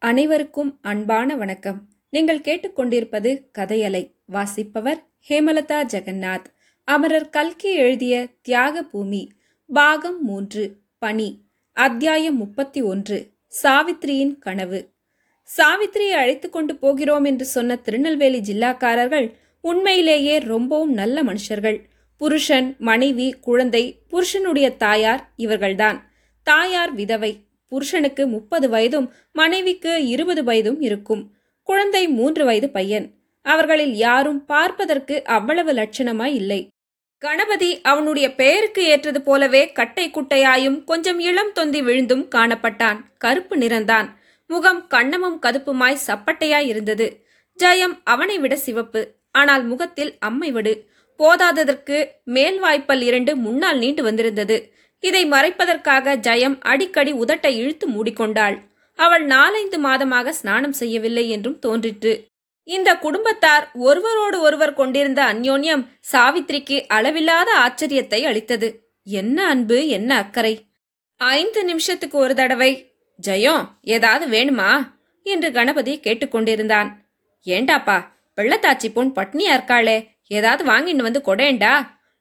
அனைவருக்கும் அன்பான வணக்கம். நீங்கள் கேட்டுக்கொண்டிருப்பது கதையலை வாசிப்பவர் ஹேமலதா ஜெகநாத். அமரர் கல்கி எழுதிய தியாக பூமி பாகம் மூன்று பணி அத்தியாயம் முப்பத்தி ஒன்று சாவித்திரியின் கனவு. சாவித்திரியை அழைத்து கொண்டு போகிறோம் என்று சொன்ன திருநெல்வேலி ஜில்லாக்காரர்கள் உண்மையிலேயே ரொம்பவும் நல்ல மனுஷர்கள். புருஷன் மனைவி குழந்தை புருஷனுடைய தாயார் இவர்கள்தான். தாயார் விதவை புருஷனுக்கு முப்பது வயதும் மனைவிக்கு இருபது வயதும் இருக்கும். குழந்தை மூன்று வயது பையன். அவர்களில் யாரும் பார்ப்பதற்கு அவ்வளவு லட்சணமாய் இல்லை. கணபதி அவனுடைய பெயருக்கு ஏற்றது போலவே கட்டை குட்டையாயும் கொஞ்சம் இளம் தொந்தி விழுந்தும் காணப்பட்டான். கருப்பு நிறந்தான். முகம் கண்ணமும் கதுப்புமாய் சப்பட்டையாய் இருந்தது. ஜெயம் அவனை விட சிவப்பு. ஆனால் முகத்தில் அம்மை விடு. போதாததற்கு மேல் வாய்ப்பல் இரண்டு முன்னால் நீண்டு வந்திருந்தது. இதை மறைப்பதற்காக ஜெயம் அடிக்கடி உதட்டை இழுத்து மூடிக்கொண்டாள். அவள் நாலைந்து மாதமாக ஸ்நானம் செய்யவில்லை என்றும் தோன்றிற்று. இந்த குடும்பத்தார் ஒருவரோடு ஒருவர் கொண்டிருந்த அந்யோன்யம் சாவித்திரிக்கு அளவில்லாத ஆச்சரியத்தை அளித்தது. என்ன அன்பு என்ன அக்கறை. ஐந்து நிமிஷத்துக்கு ஒரு தடவை ஜெயம் ஏதாவது வேணுமா? என்று கணபதி கேட்டுக்கொண்டிருந்தான் ஏண்டாப்பா வெள்ளத்தாச்சி பொன் பட்னியா இருக்காளே ஏதாவது வாங்கின்னு வந்து கொடேண்டா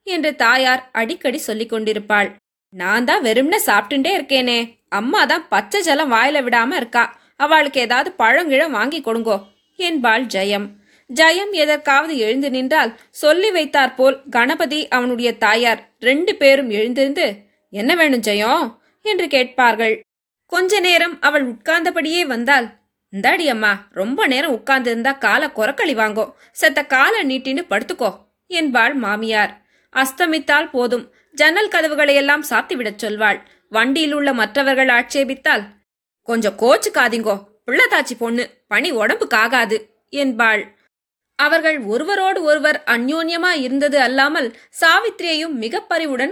என்று தாயார் அடிக்கடி சொல்லிக் கொண்டிருப்பாள். நான் தான் வெறும்னு சாப்பிட்டுட்டே இருக்கேனே. அம்மா தான் பச்சை ஜலம் வாயில விடாம இருக்கா. அவளுக்கு ஏதாவது பழங்கிழம் வாங்கி கொடுங்கோ. என்பாள் ஜெயம். ஜெயம் எதற்காவது எழுந்து நின்றால் சொல்லி வைத்தாற்போல் கணபதி அவனுடைய தாயார் ரெண்டு பேரும் எழுந்திருந்து என்ன வேணும் ஜெயம்? என்று கேட்பார்கள். கொஞ்ச நேரம் அவள் உட்கார்ந்தபடியே வந்தால் இந்தாடி அம்மா ரொம்ப நேரம் உட்கார்ந்திருந்தா காலை குரக்களி வாங்கோ. செத்த காலை நீட்டின்னு படுத்துக்கோ. என்பாள் மாமியார். அஸ்தமித்தால் போதும். ஜன்னல் கதவுகளையெல்லாம் சாத்திவிடச் சொல்வாள். வண்டியில் உள்ள மற்றவர்கள் ஆட்சேபித்தால் கொஞ்சம் கோச்சுக்காதீங்கோ பிள்ளதாச்சி பொண்ணு பணி உடம்புக்காகாது என்பாள். அவர்கள் ஒருவரோடு ஒருவர் அந்யோன்யமா இருந்தது அல்லாமல் சாவித்திரியையும் மிக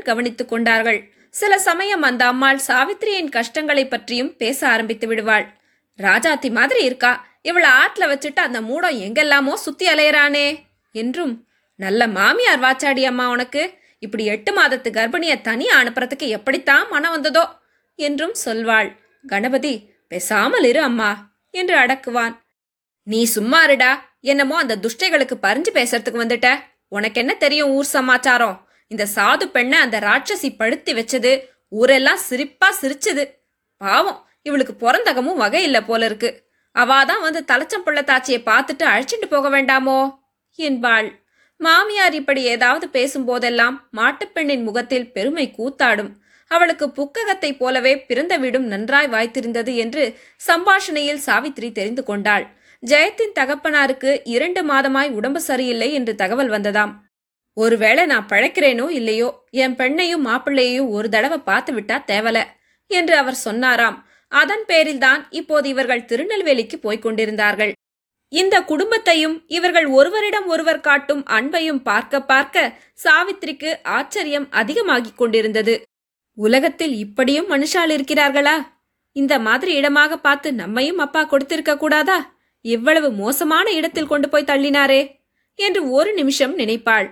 கவனித்துக் கொண்டார்கள். சில சமயம் அந்த அம்மாள் சாவித்திரியின் கஷ்டங்களைப் பற்றியும் பேச ஆரம்பித்து விடுவாள். ராஜாத்தி மாதிரி இருக்கா? இவள ஆட்ல வச்சுட்டு அந்த மூடம் எங்கெல்லாமோ சுத்தி அலையறானே என்றும் நல்ல மாமியார் வாச்சாடி அம்மா உனக்கு. இப்படி எட்டு மாதத்து கர்ப்பிணியை தனியாக அனுப்புறதுக்கு எப்படித்தான் மனம் வந்ததோ என்றும் சொல்வாள். கணபதி பேசாமல் இரு அம்மா என்று அடக்குவான். நீ சும்மா இருடா. என்னமோ அந்த துஷ்டைகளுக்கு பறிஞ்சு பேசுறதுக்கு வந்துட்ட. உனக்கு என்ன தெரியும் ஊர் சமாச்சாரம்? இந்த சாது பெண்ணை அந்த ராட்சசி படுத்தி வச்சது. ஊரெல்லாம் சிரிப்பா சிரிச்சது. பாவம் இவளுக்கு பிறந்தகமும் வகை இல்லை போல இருக்கு. அவாதான் வந்து தலைச்சம் தாச்சியை பார்த்துட்டு அழைச்சிட்டு போக வேண்டாமோ? என்பாள். மாமியார் இப்படி ஏதாவது பேசும்போதெல்லாம் மாட்டுப்பெண்ணின் முகத்தில் பெருமை கூத்தாடும். அவளுக்கு புக்ககத்தை போலவே பிறந்த வீடும் நன்றாய் வாய்த்திருந்தது என்று சம்பாஷணையில் சாவித்திரி தெரிந்து கொண்டாள். ஜெயத்தின் தகப்பனாருக்கு இரண்டு மாதமாய் உடம்பு சரியில்லை என்று தகவல் வந்ததாம். ஒருவேளை நான் பழைக்கிறேனோ இல்லையோ என் பெண்ணையும் மாப்பிள்ளையையும் ஒரு தடவை பார்த்து விட்டா தேவல என்று அவர் சொன்னாராம். அதன் பேரில்தான் இப்போது இவர்கள் திருநெல்வேலிக்கு போய்க் கொண்டிருந்தார்கள். இந்த குடும்பத்தையும் இவர்கள் ஒருவரிடம் ஒருவர் காட்டும் அன்பையும் பார்க்க பார்க்க சாவித்திரிக்கு ஆச்சரியம் அதிகமாகிக் கொண்டிருந்தது. உலகத்தில் இப்படியும் மனுஷால் இருக்கிறார்களா? இந்த மாதிரி இடமாக பார்த்து நம்மையும் அப்பா கொடுத்திருக்க கூடாதா? இவ்வளவு மோசமான இடத்தில் கொண்டு போய் தள்ளினாரே என்று ஒரு நிமிஷம் நினைப்பாள்.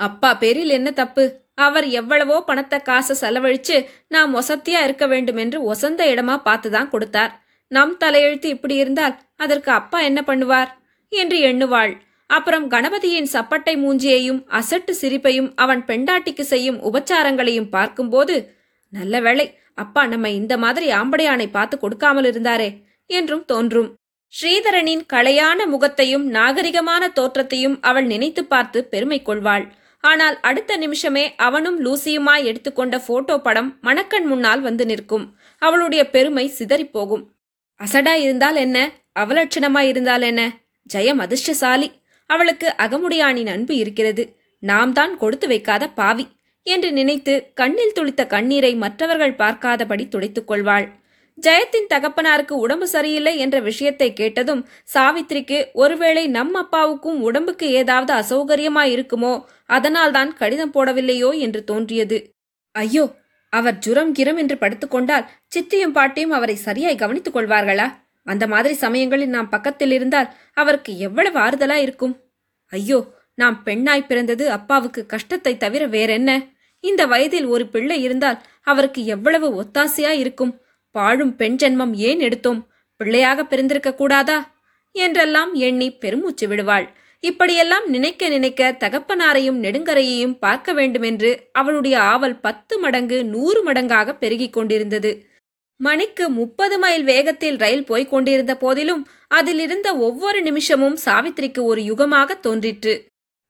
அப்பா பேரில் என்ன தப்பு? அவர் எவ்வளவோ பணத்தை காசை செலவழிச்சு நாம் ஒசத்தியா இருக்க வேண்டும் என்று ஒசந்த இடமா பார்த்துதான் கொடுத்தார். நம் தலையெழுத்து இப்படி இருந்தால் அதற்கு அப்பா என்ன பண்ணுவார்? என்று எண்ணுவாள். அப்புறம் கணபதியின் சப்பட்டை மூஞ்சியையும் அசட்டு சிரிப்பையும் அவன் பெண்டாட்டிக்கு செய்யும் உபச்சாரங்களையும் பார்க்கும்போது நல்ல வேளை அப்பா நம்ம இந்த மாதிரி ஆம்படையானை பார்த்து கொடுக்காமல் இருந்தாரே என்றும் தோன்றும். ஸ்ரீதரனின் களையான முகத்தையும் நாகரிகமான தோற்றத்தையும் அவள் நினைத்து பார்த்து பெருமை கொள்வாள். ஆனால் அடுத்த நிமிஷமே அவனும் லூசியுமாய் எடுத்துக்கொண்ட போட்டோ படம் மணக்கண் முன்னால் வந்து நிற்கும். அவளுடைய பெருமை சிதறிப்போகும். அசடா இருந்தால் என்ன? அவலட்சணமாய் இருந்தால் என்ன? ஜெயம் அதிர்ஷ்டசாலி. அவளுக்கு அகமுடையானின் அன்பு இருக்கிறது. நாம் தான் கொடுத்து வைக்காத பாவி என்று நினைத்து கண்ணில் துளித்த கண்ணீரை மற்றவர்கள் பார்க்காதபடி துடைத்துக் கொள்வாள். ஜெயத்தின் தகப்பனாருக்கு உடம்பு சரியில்லை என்ற விஷயத்தை கேட்டதும் சாவித்திரிக்கு ஒருவேளை நம் அப்பாவுக்கும் உடம்புக்கு ஏதாவது அசௌகரியமா இருக்குமோ? அதனால்தான் கடிதம் போடவில்லையோ என்று தோன்றியது. ஐயோ அவர் ஜுரம் கிரம் என்று படுத்துக்கொண்டால் சித்தியும் பாட்டியும் அவரை சரியாய் கவனித்துக் கொள்வார்களா? அந்த மாதிரி சமயங்களில் நாம் பக்கத்தில் இருந்தால் அவருக்கு எவ்வளவு ஆறுதலா இருக்கும்? ஐயோ நாம் பெண்ணாய் பிறந்தது அப்பாவுக்கு கஷ்டத்தை தவிர வேறென்ன? இந்த வயதில் ஒரு பிள்ளை இருந்தால் அவருக்கு எவ்வளவு ஒத்தாசையா இருக்கும்? பாழும் பெண் ஜென்மம் ஏன் எடுத்தோம்? பிள்ளையாக பிறந்திருக்க கூடாதா? என்றெல்லாம் எண்ணி பெருமூச்சு விடுவாள். இப்படியெல்லாம் நினைக்க நினைக்க தகப்பனாரையும் நெடுங்கரையையும் பார்க்க வேண்டுமென்று அவளுடைய ஆவல் பத்து மடங்கு நூறு மடங்காக பெருகிக் கொண்டிருந்தது. மணிக்கு முப்பது மைல் வேகத்தில் ரயில் போய்க் கொண்டிருந்த போதிலும் அதிலிருந்த ஒவ்வொரு நிமிஷமும் சாவித்திரிக்கு ஒரு யுகமாக தோன்றிற்று.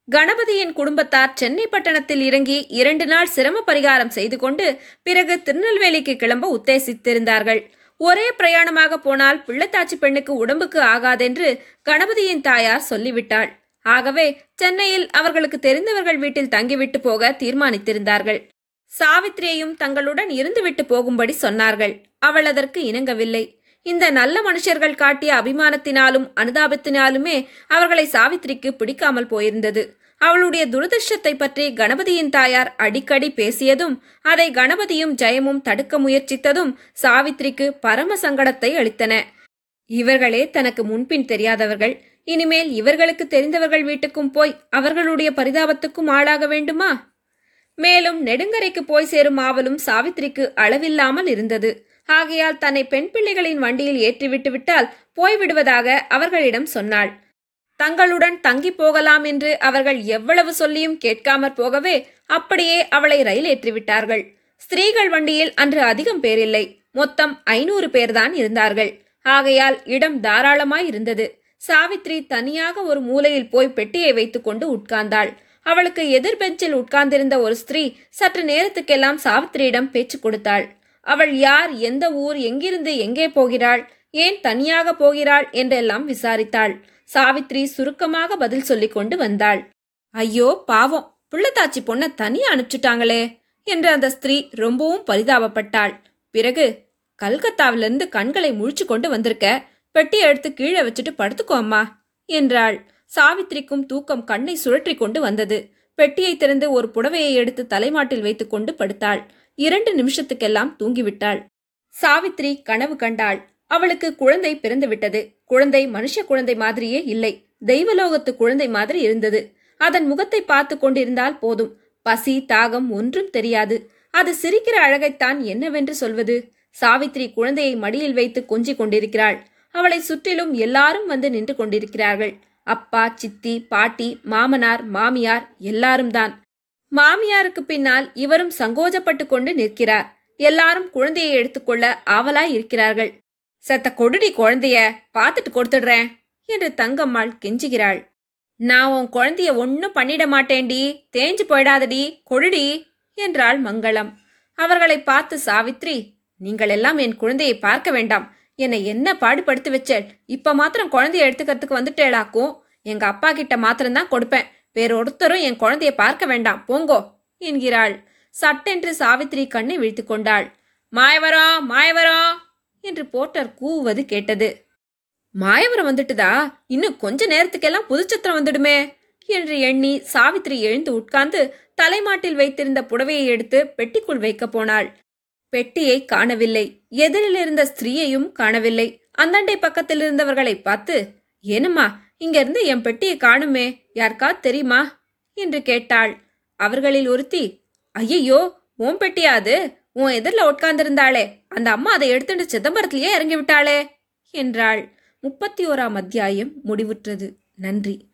கணபதியின் குடும்பத்தார் சென்னை பட்டணத்தில் இறங்கி இரண்டு நாள் சிரம பரிகாரம் செய்து கொண்டு பிறகு திருநெல்வேலிக்கு கிளம்ப உத்தேசித்திருந்தார்கள். ஒரே பிரயாணமாக போனால் பிள்ளைத்தாச்சி பெண்ணுக்கு உடம்புக்கு ஆகாதென்று கணபதியின் தாயார் சொல்லிவிட்டாள். ஆகவே சென்னையில் அவர்களுக்கு தெரிந்தவர்கள் வீட்டில் தங்கிவிட்டு போக தீர்மானித்திருந்தார்கள். சாவித்திரியையும் தங்களுடன் இருந்துவிட்டு போகும்படி சொன்னார்கள். அவள் அதற்கு இணங்கவில்லை. இந்த நல்ல மனுஷர்கள் காட்டிய அபிமானத்தினாலும் அனுதாபத்தினாலுமே அவர்களை சாவித்திரிக்கு பிடிக்காமல் போயிருந்தது. அவளுடைய துரதிருஷ்டத்தை பற்றி கணபதியின் தாயார் அடிக்கடி பேசியதும் அதை கணபதியும் ஜெயமும் தடுக்க முயற்சித்ததும் சாவித்திரிக்கு பரம சங்கடத்தை அளித்தன. இவர்களே தனக்கு முன்பின் தெரியாதவர்கள். இனிமேல் இவர்களுக்கு தெரிந்தவர்கள் வீட்டுக்கும் போய் அவர்களுடைய பரிதாபத்துக்கும் ஆளாக வேண்டுமா? மேலும் நெடுங்கரைக்கு போய் சேரும் ஆவலும் சாவித்திரிக்கு அளவில்லாமல் இருந்தது. ஆகையால் தன்னை பெண் பிள்ளைகளின் வண்டியில் ஏற்றிவிட்டு விட்டால் போய்விடுவதாக அவர்களிடம் சொன்னாள். தங்களுடன் தங்கி போகலாம் என்று அவர்கள் எவ்வளவு சொல்லியும் கேட்காமற் போகவே அப்படியே அவளை ரயில் ஏற்றிவிட்டார்கள் ஸ்திரீகள் வண்டியில் அன்று அதிகம் பேரில்லை. மொத்தம் ஐநூறு பேர்தான் இருந்தார்கள். ஆகையால் இடம் தாராளமாய் இருந்தது. சாவித்ரி தனியாக ஒரு மூலையில் போய் பெட்டியை வைத்துக்கொண்டு உட்கார்ந்தாள். அவளுக்கு எதிர் பெஞ்சில் உட்கார்ந்திருந்த ஒரு ஸ்திரீ சற்று நேரத்துக்கெல்லாம் சாவித்திரியிடம் பேச்சு கொடுத்தாள். அவள் யார் எந்த ஊர் எங்கிருந்து எங்கே போகிறாள் ஏன் தனியாக போகிறாள் என்றெல்லாம் விசாரித்தாள். சாவித்ரி சுருக்கமாக பதில் சொல்லி கொண்டு வந்தாள். ஐயோ பாவம் புள்ளத்தாச்சி பொண்ண தனியா அனுப்பிச்சுட்டாங்களே என்று அந்த ஸ்திரீ ரொம்பவும் பரிதாபப்பட்டாள். பிறகு கல்கத்தாவிலிருந்து கண்களை முழிச்சு கொண்டு வந்திருக்க பெட்டி எடுத்து கீழே வச்சுட்டு படுத்துக்கோ அம்மா என்றாள். சாவித்திரிக்கும் தூக்கம் கண்ணை சுழற்றி கொண்டு வந்தது. பெட்டியை திறந்து ஒரு புடவையை எடுத்து தலைமாட்டில் வைத்துக்கொண்டு படுத்தாள். இரண்டு நிமிஷத்துக்கெல்லாம் தூங்கிவிட்டாள். சாவித்ரி கனவு கண்டாள். அவளுக்கு குழந்தை பிறந்து விட்டது குழந்தை மனுஷ குழந்தை மாதிரியே இல்லை. தெய்வலோகத்து குழந்தை மாதிரி இருந்தது. அதன் முகத்தை பார்த்து கொண்டிருந்தால் போதும். பசி தாகம் ஒன்றும் தெரியாது. அது சிரிக்கிற அழகைத்தான் என்னவென்று சொல்வது? சாவித்ரி குழந்தையை மடியில் வைத்து கொஞ்சிக் கொண்டிருக்கிறாள். அவளை சுற்றிலும் எல்லாரும் வந்து நின்று கொண்டிருக்கிறார்கள். அப்பா சித்தி பாட்டி மாமனார் மாமியார் எல்லாரும் தான் மாமியாருக்கு பின்னால் இவரும் சங்கோஜப்பட்டு கொண்டு நிற்கிறார். எல்லாரும் குழந்தையை எடுத்துக்கொள்ள ஆவலாய் இருக்கிறார்கள். செத்த கொடுடி குழந்தைய பார்த்துட்டு கொடுத்துடுறேன் என்று தங்கம்மாள் கெஞ்சுகிறாள். நான் உன் குழந்தைய ஒன்னும் பண்ணிட மாட்டேன்டி தேஞ்சு போயிடாதடி கொழுடி என்றாள் மங்களம். அவர்களை பார்த்து சாவித்ரி நீங்கள் எல்லாம் என் குழந்தையை பார்க்க வேண்டாம். என்னை என்ன பாடுபடுத்து வச்சேள்? இப்ப மாத்திரம் குழந்தைய எடுத்துக்கிறதுக்கு வந்துட்டேடாக்கும் எங்க அப்பா கிட்ட மாத்திரம்தான் கொடுப்பேன். வேறொருத்தரும் என் குழந்தைய பார்க்க வேண்டாம். போங்கோ என்கிறாள். சட்டென்று சாவித்ரி கண்ணை விழித்து கொண்டாள். மாயவரம் மாயவரம் என்று போட்டர் கூவுவது கேட்டது. மாயவரம் வந்துட்டுதா? இன்னும் கொஞ்ச நேரத்துக்கெல்லாம் புதுச்சத்திரம் வந்துடுமே என்று எண்ணி சாவித்ரி எழுந்து உட்கார்ந்து தலைமாட்டில் வைத்திருந்த புடவையை எடுத்து பெட்டிக்குள் வைக்கப் போனாள். பெட்டியை காணவில்லை. எதிரில் இருந்த ஸ்திரீயையும் காணவில்லை. அந்தண்டை பக்கத்தில் இருந்தவர்களை பார்த்து ஏனுமா இங்கிருந்து என் பெட்டியை காணுமே. யாருக்கா தெரியுமா? என்று கேட்டாள். அவர்களில் ஒருத்தி ஐயையோ உன் பெட்டியா அது? உன் எதிரில் உட்கார்ந்திருந்தாளே. அந்த அம்மா அதை எடுத்துட்டு சிதம்பரத்திலேயே இறங்கி விட்டாளே என்றாள். முப்பத்தி ஓராம் அத்தியாயம் முடிவுற்றது. நன்றி.